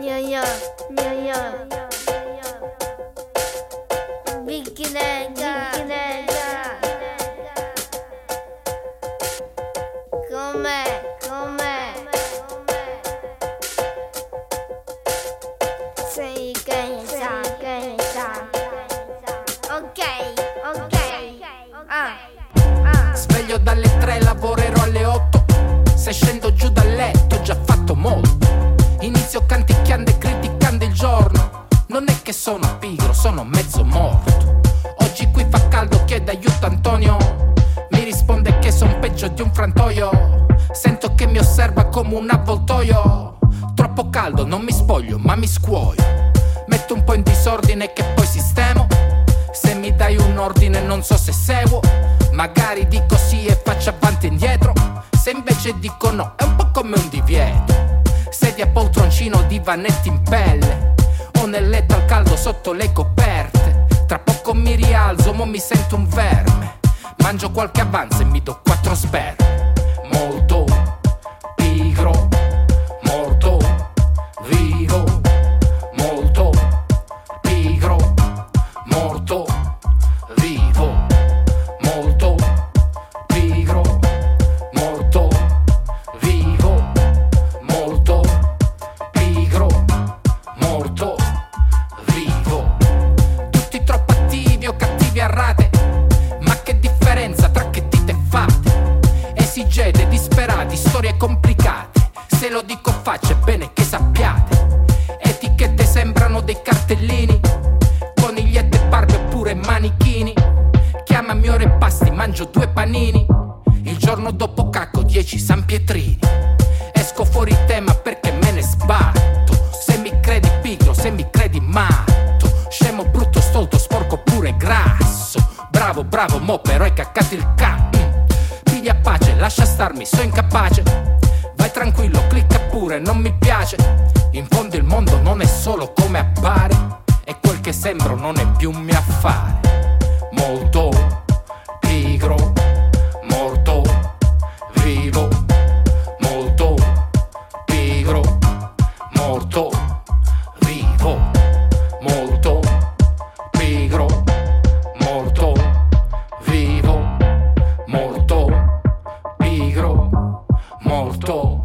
New York, New York. Vicky Lega, Vicky Lega. Com'è, com'è? Sei che sa, che sa. Ok, ok. Ah, ah. Sveglio dalle tre, lavorerò alle otto. Non è che sono pigro, sono mezzo morto. Oggi qui fa caldo, chiede aiuto Antonio. Mi risponde che son peggio di un frantoio. Sento che mi osserva come un avvoltoio. Troppo caldo, non mi spoglio, ma mi scuoio. Metto un po' in disordine che poi sistemo. Se mi dai un ordine non so se seguo. Magari dico sì e faccio avanti e indietro. Se invece dico no, è un po' come un divieto. Sedia poltroncino, divanetti in pelle. O nel letto al caldo sotto le coperte. Tra poco mi rialzo, mo mi sento un verme. Mangio qualche avanzo e mi do quattro sperme. Molto Esigete, disperati, storie complicate, se lo dico faccia è bene che sappiate. Etichette sembrano dei cartellini, conigliette, barbe oppure manichini. Chiamami ore e pasti, mangio due panini. Il giorno dopo cacco dieci San Pietrini. Esco fuori tema perché me ne sbatto. Se mi credi pigro, se mi credi matto. Scemo, brutto, stolto, sporco pure grasso. Bravo, bravo, mo però hai caccato il capo consigli a pace, lascia starmi, so incapace. Vai tranquillo, clicca pure, non mi piace. In fondo il mondo non è solo come appare, e quel che sembro non è più mio affare. Molto pigro, morto, vivo. Doctor.